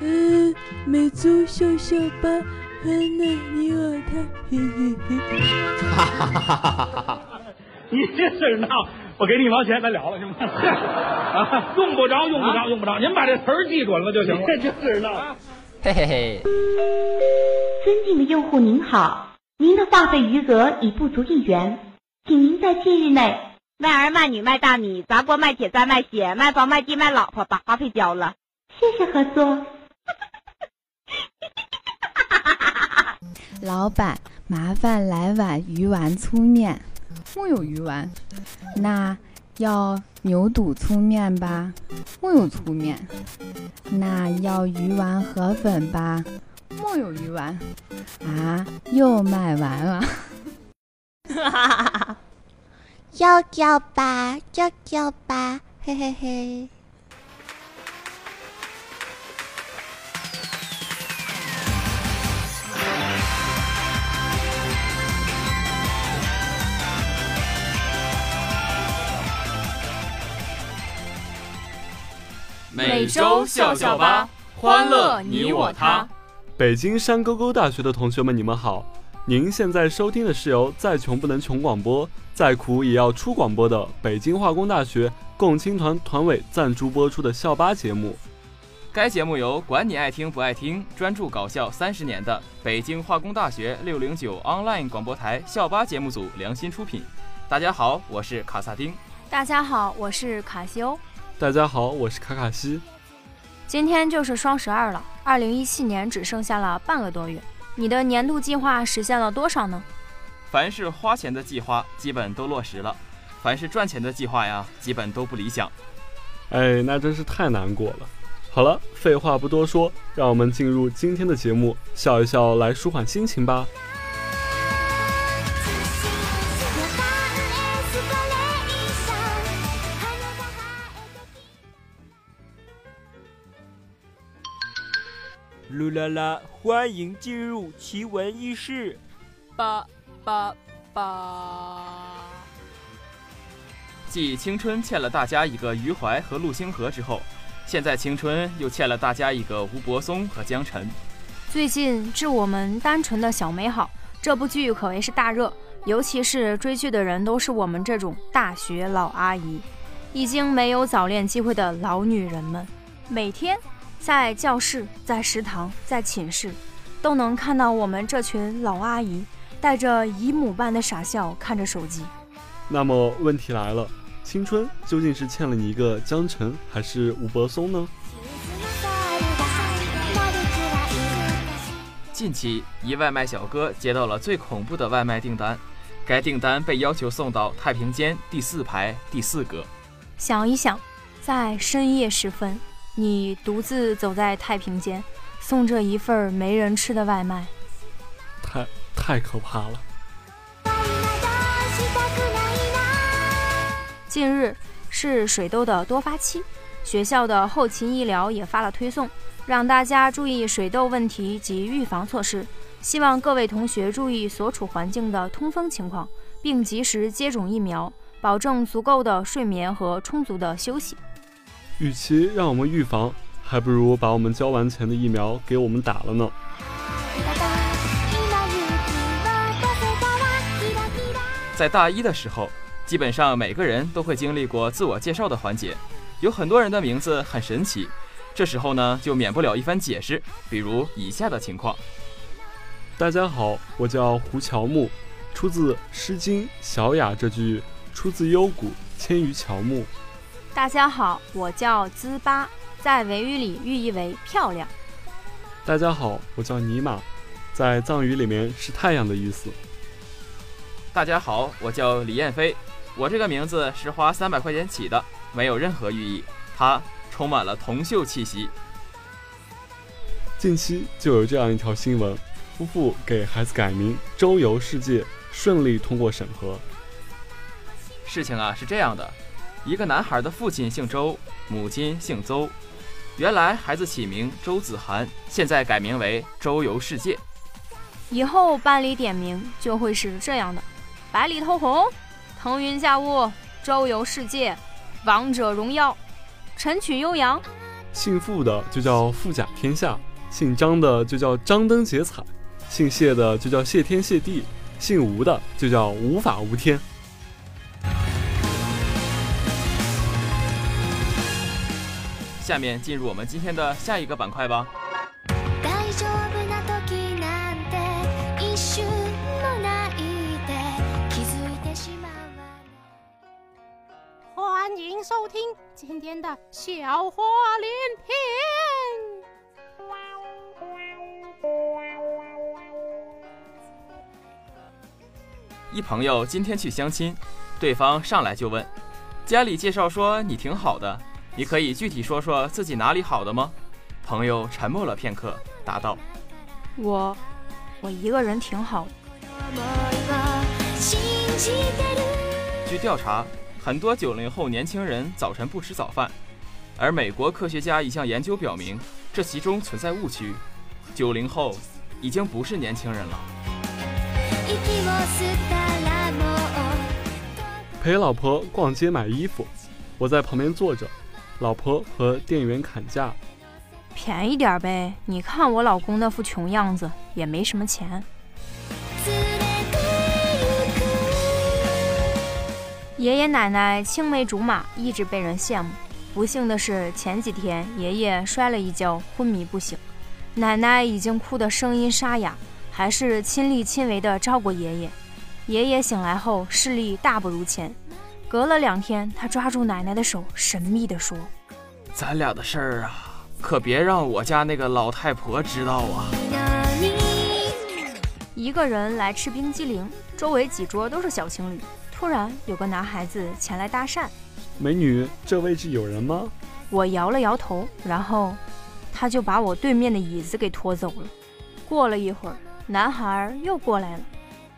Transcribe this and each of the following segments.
嗯，美足秀秀吧，很嫩你我他，嘿嘿嘿。哈哈哈哈哈哈！你这事闹，我给你一毛钱，咱了了行吗？啊，用不着，用不着，用不着，您把这词儿记准了就行了。这就是闹，嘿嘿嘿。尊敬的用户您好，您的话费余额已不足一元，请您在近日内卖儿卖女卖大米砸锅卖铁再卖血卖房卖地卖老婆把话费交了，谢谢合作。老板，麻烦来碗鱼丸粗面。木有鱼丸，那要牛肚粗面吧？木有粗面。那要鱼丸河粉吧？木有鱼丸。啊，又卖完了。哈哈哈哈哈哈哈哈！要叫吧，叫叫吧，嘿嘿嘿。每周笑笑吧，欢乐你我他。北京山沟沟大学的同学们，你们好！您现在收听的是由再穷不能穷广播，再苦也要出广播的北京化工大学共青团团委赞助播出的校巴节目。该节目由管你爱听不爱听，专注搞笑三十年的北京化工大学六零九 online 广播台校巴节目组良心出品。大家好，我是卡萨丁。大家好，我是卡西欧。大家好，我是卡卡西。今天就是双十二了，二零一七年只剩下了半个多月，你的年度计划实现了多少呢？凡是花钱的计划，基本都落实了；凡是赚钱的计划呀，基本都不理想。哎，那真是太难过了。好了，废话不多说，让我们进入今天的节目，笑一笑来舒缓心情吧。噜啦啦！欢迎进入奇闻异事。八八八。继青春欠了大家一个余淮和陆星河之后，现在青春又欠了大家一个吴柏松和江晨。最近《致我们单纯的小美好》这部剧可谓是大热，尤其是追剧的人都是我们这种大学老阿姨，已经没有早恋机会的老女人们，每天。在教室、在食堂、在寝室，都能看到我们这群老阿姨带着姨母般的傻笑看着手机。那么问题来了，青春究竟是欠了你一个江辰，还是吴柏松呢？近期，一外卖小哥接到了最恐怖的外卖订单，该订单被要求送到太平间第四排第四格。想一想，在深夜时分。你独自走在太平间，送着一份没人吃的外卖，太太可怕了。近日是水痘的多发期，学校的后勤医疗也发了推送，让大家注意水痘问题及预防措施。希望各位同学注意所处环境的通风情况，并及时接种疫苗，保证足够的睡眠和充足的休息。与其让我们预防，还不如把我们交完钱的疫苗给我们打了呢。在大一的时候，基本上每个人都会经历过自我介绍的环节，有很多人的名字很神奇，这时候呢就免不了一番解释，比如以下的情况：大家好，我叫胡乔木，出自《诗经·小雅》这句“出自幽谷，迁于乔木”。大家好，我叫兹巴，在维语里寓意为漂亮。大家好，我叫尼玛，在藏语里面是太阳的意思。大家好，我叫李彦飞，我这个名字是花三百块钱起的，没有任何寓意，它充满了铜锈气息。近期就有这样一条新闻：夫妇给孩子改名周游世界，顺利通过审核。事情啊是这样的。一个男孩的父亲姓周，母亲姓邹。原来孩子起名周子涵，现在改名为周游世界。以后班里点名就会是这样的：百里透红、腾云驾雾、周游世界、王者荣耀。晨曲悠扬；姓傅的就叫富甲天下，姓张的就叫张灯结彩，姓谢的就叫谢天谢地，姓吴的就叫无法无天。下面进入我们今天的下一个板块吧。欢迎收听今天的笑话连篇。一朋友今天去相亲，对方上来就问：“家里介绍说你挺好的。”你可以具体说说自己哪里好的吗？朋友沉默了片刻，答道：“我，我一个人挺好的。”据调查，很多九零后年轻人早晨不吃早饭，而美国科学家一项研究表明，这其中存在误区。九零后已经不是年轻人了。陪老婆逛街买衣服，我在旁边坐着。老婆和店员砍价，便宜点呗！你看我老公那副穷样子，也没什么钱。爷爷奶奶青梅竹马，一直被人羡慕。不幸的是，前几天爷爷摔了一跤，昏迷不醒。奶奶已经哭得声音沙哑，还是亲力亲为的照顾爷爷。爷爷醒来后，视力大不如前。隔了两天，他抓住奶奶的手，神秘地说：“咱俩的事儿啊，可别让我家那个老太婆知道啊。”一个人来吃冰激凌，周围几桌都是小情侣。突然有个男孩子前来搭讪：“美女，这位置有人吗？”我摇了摇头，然后他就把我对面的椅子给拖走了。过了一会儿，男孩又过来了：“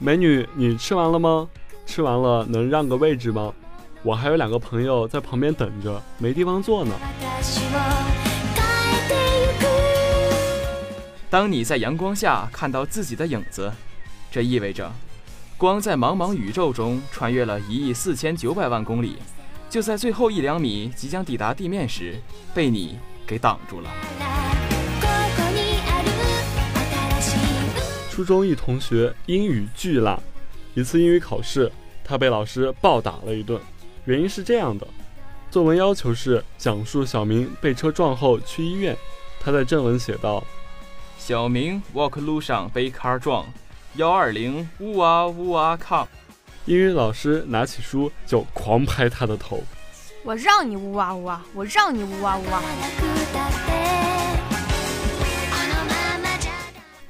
美女，你吃完了吗？”吃完了能让个位置吗？我还有两个朋友在旁边等着，没地方坐呢。当你在阳光下看到自己的影子，这意味着光在茫茫宇宙中穿越了一亿四千九百万公里，就在最后一两米即将抵达地面时，被你给挡住了。初中一同学英语巨烂。一次英语考试，他被老师暴打了一顿。原因是这样的：作文要求是讲述小明被车撞后去医院。他在正文写道：“小明 walk 路上被 car 撞，幺二零呜啊呜啊 come。”英语老师拿起书就狂拍他的头：“我让你呜啊呜啊，我让你呜啊呜啊！”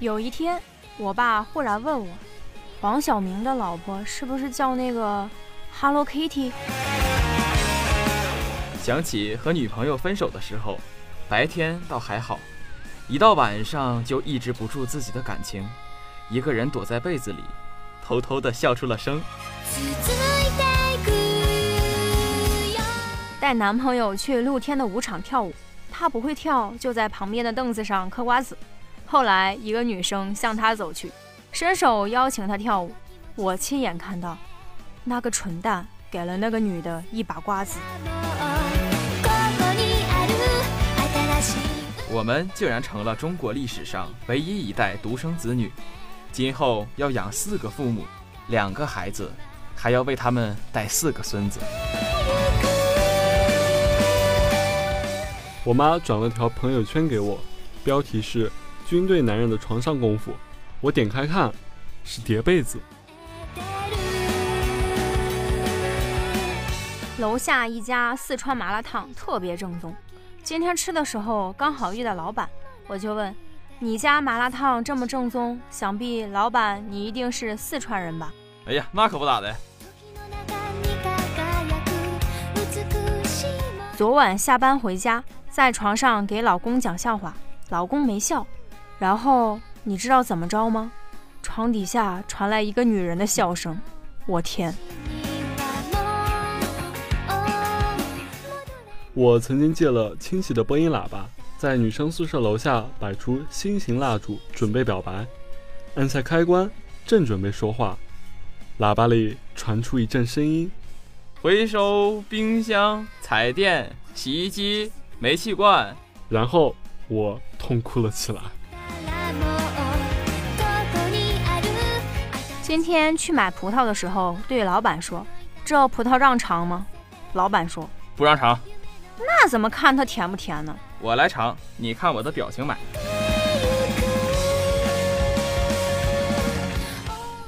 有一天，我爸忽然问我。黄晓明的老婆是不是叫那个 Hello Kitty？想起和女朋友分手的时候，白天倒还好，一到晚上就抑制不住自己的感情，一个人躲在被子里，偷偷的笑出了声。带男朋友去露天的舞场跳舞，他不会跳，就在旁边的凳子上嗑瓜子。后来一个女生向他走去。伸手邀请他跳舞，我亲眼看到，那个蠢蛋给了那个女的一把瓜子。我们竟然成了中国历史上唯一一代独生子女，今后要养四个父母，两个孩子，还要为他们带四个孙子。我妈转了条朋友圈给我，标题是“军队男人的床上功夫”。我点开看，是叠被子。楼下一家四川麻辣烫特别正宗，今天吃的时候刚好遇到老板，我就问：“你家麻辣烫这么正宗，想必老板你一定是四川人吧？”哎呀，那可不咋的。昨晚下班回家，在床上给老公讲笑话，老公没笑，然后。你知道怎么着吗？床底下传来一个女人的笑声，我天！我曾经借了亲戚的播音喇叭，在女生宿舍楼下摆出心形蜡烛，准备表白。按下开关，正准备说话，喇叭里传出一阵声音：“回收冰箱、彩电、洗衣机、煤气罐。然后我痛哭了起来。今天去买葡萄的时候，对老板说：“这葡萄让尝吗？”老板说：“不让尝。”那怎么看它甜不甜呢？我来尝，你看我的表情买。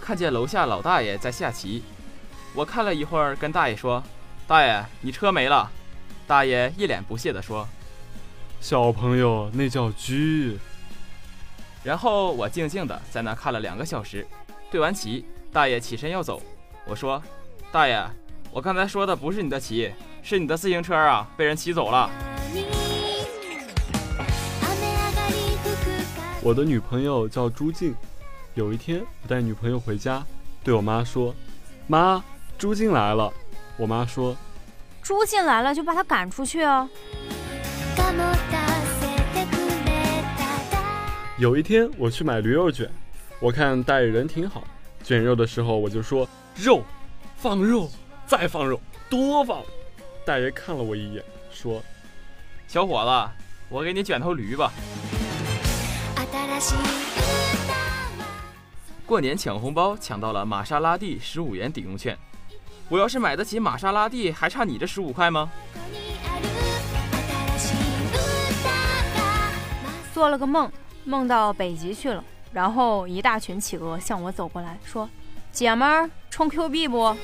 看见楼下老大爷在下棋，我看了一会儿，跟大爷说：“大爷，你车没了。”大爷一脸不屑地说：“小朋友，那叫车。”然后我静静的在那看了两个小时。对完棋，大爷起身要走。我说：“大爷，我刚才说的不是你的棋，是你的自行车啊，被人骑走了。”我的女朋友叫朱静。有一天，我带女朋友回家，对我妈说：“妈，朱静来了。”我妈说：“朱静来了就把她赶出去啊。”有一天，我去买驴肉卷。我看大爷人挺好，卷肉的时候我就说肉，放肉，再放肉，多放。大爷看了我一眼，说：“小伙子，我给你卷头驴吧。”过年抢红包抢到了玛莎拉蒂十五元抵用券，我要是买得起玛莎拉蒂，还差你这十五块吗？做了个梦，梦到北极去了。然后一大群企鹅向我走过来，说：“姐们儿，充 Q 币不？”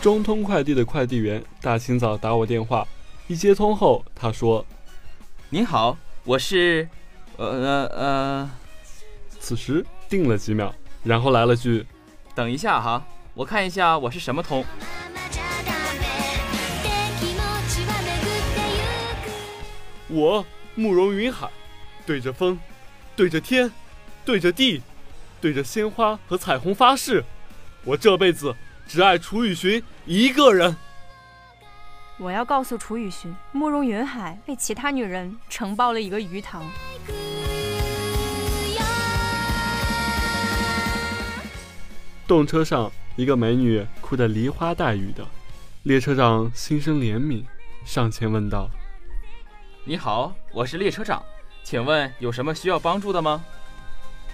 中通快递的快递员大清早打我电话，一接通后，他说：“您好，我是……呃呃呃。”此时定了几秒，然后来了句：“等一下哈，我看一下我是什么通。”我。慕容云海，对着风，对着天，对着地，对着鲜花和彩虹发誓，我这辈子只爱楚雨荨一个人。我要告诉楚雨荨，慕容云海被其他女人承包了一个鱼塘。动车上，一个美女哭得梨花带雨的，列车长心生怜悯，上前问道。你好，我是列车长，请问有什么需要帮助的吗？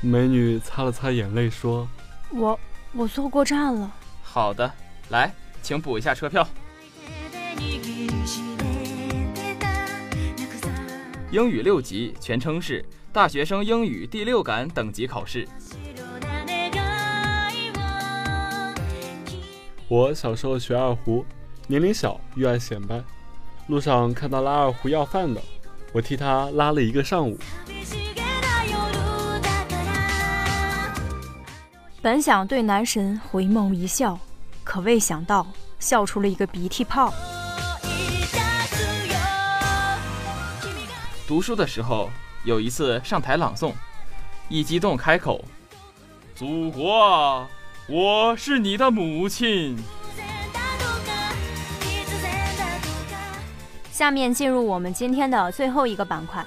美女擦了擦眼泪说：“我我坐过站了。”好的，来，请补一下车票。英语六级全称是大学生英语第六感等级考试。我小时候学二胡，年龄小又爱显摆。路上看到拉二胡要饭的，我替他拉了一个上午。本想对男神回眸一笑，可未想到笑出了一个鼻涕泡。读书的时候，有一次上台朗诵，一激动开口：“祖国，我是你的母亲。”下面进入我们今天的最后一个板块。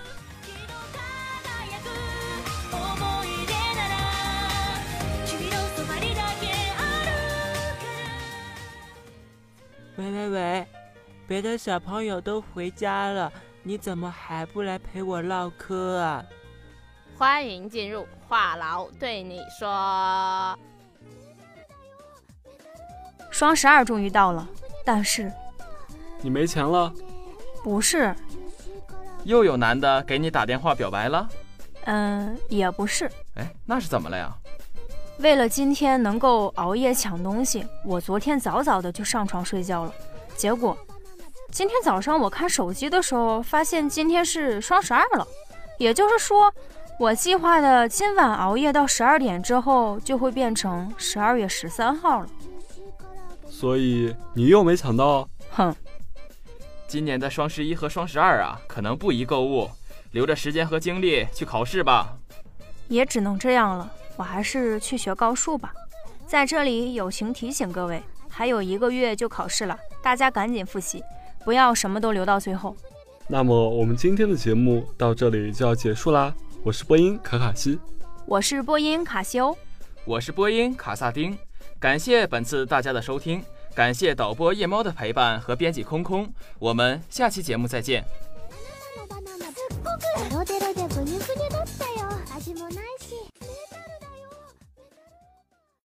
喂喂喂，别的小朋友都回家了，你怎么还不来陪我唠嗑啊？欢迎进入话痨对你说。双十二终于到了，但是你没钱了。不是，又有男的给你打电话表白了？嗯，也不是。哎，那是怎么了呀？为了今天能够熬夜抢东西，我昨天早早的就上床睡觉了。结果今天早上我看手机的时候，发现今天是双十二了。也就是说，我计划的今晚熬夜到十二点之后，就会变成十二月十三号了。所以你又没抢到？哼。今年的双十一和双十二啊，可能不宜购物，留着时间和精力去考试吧。也只能这样了，我还是去学高数吧。在这里友情提醒各位，还有一个月就考试了，大家赶紧复习，不要什么都留到最后。那么我们今天的节目到这里就要结束啦。我是播音卡卡西，我是播音卡西欧，我是播音卡萨丁。感谢本次大家的收听。感谢导播夜猫的陪伴和编辑空空，我们下期节目再见。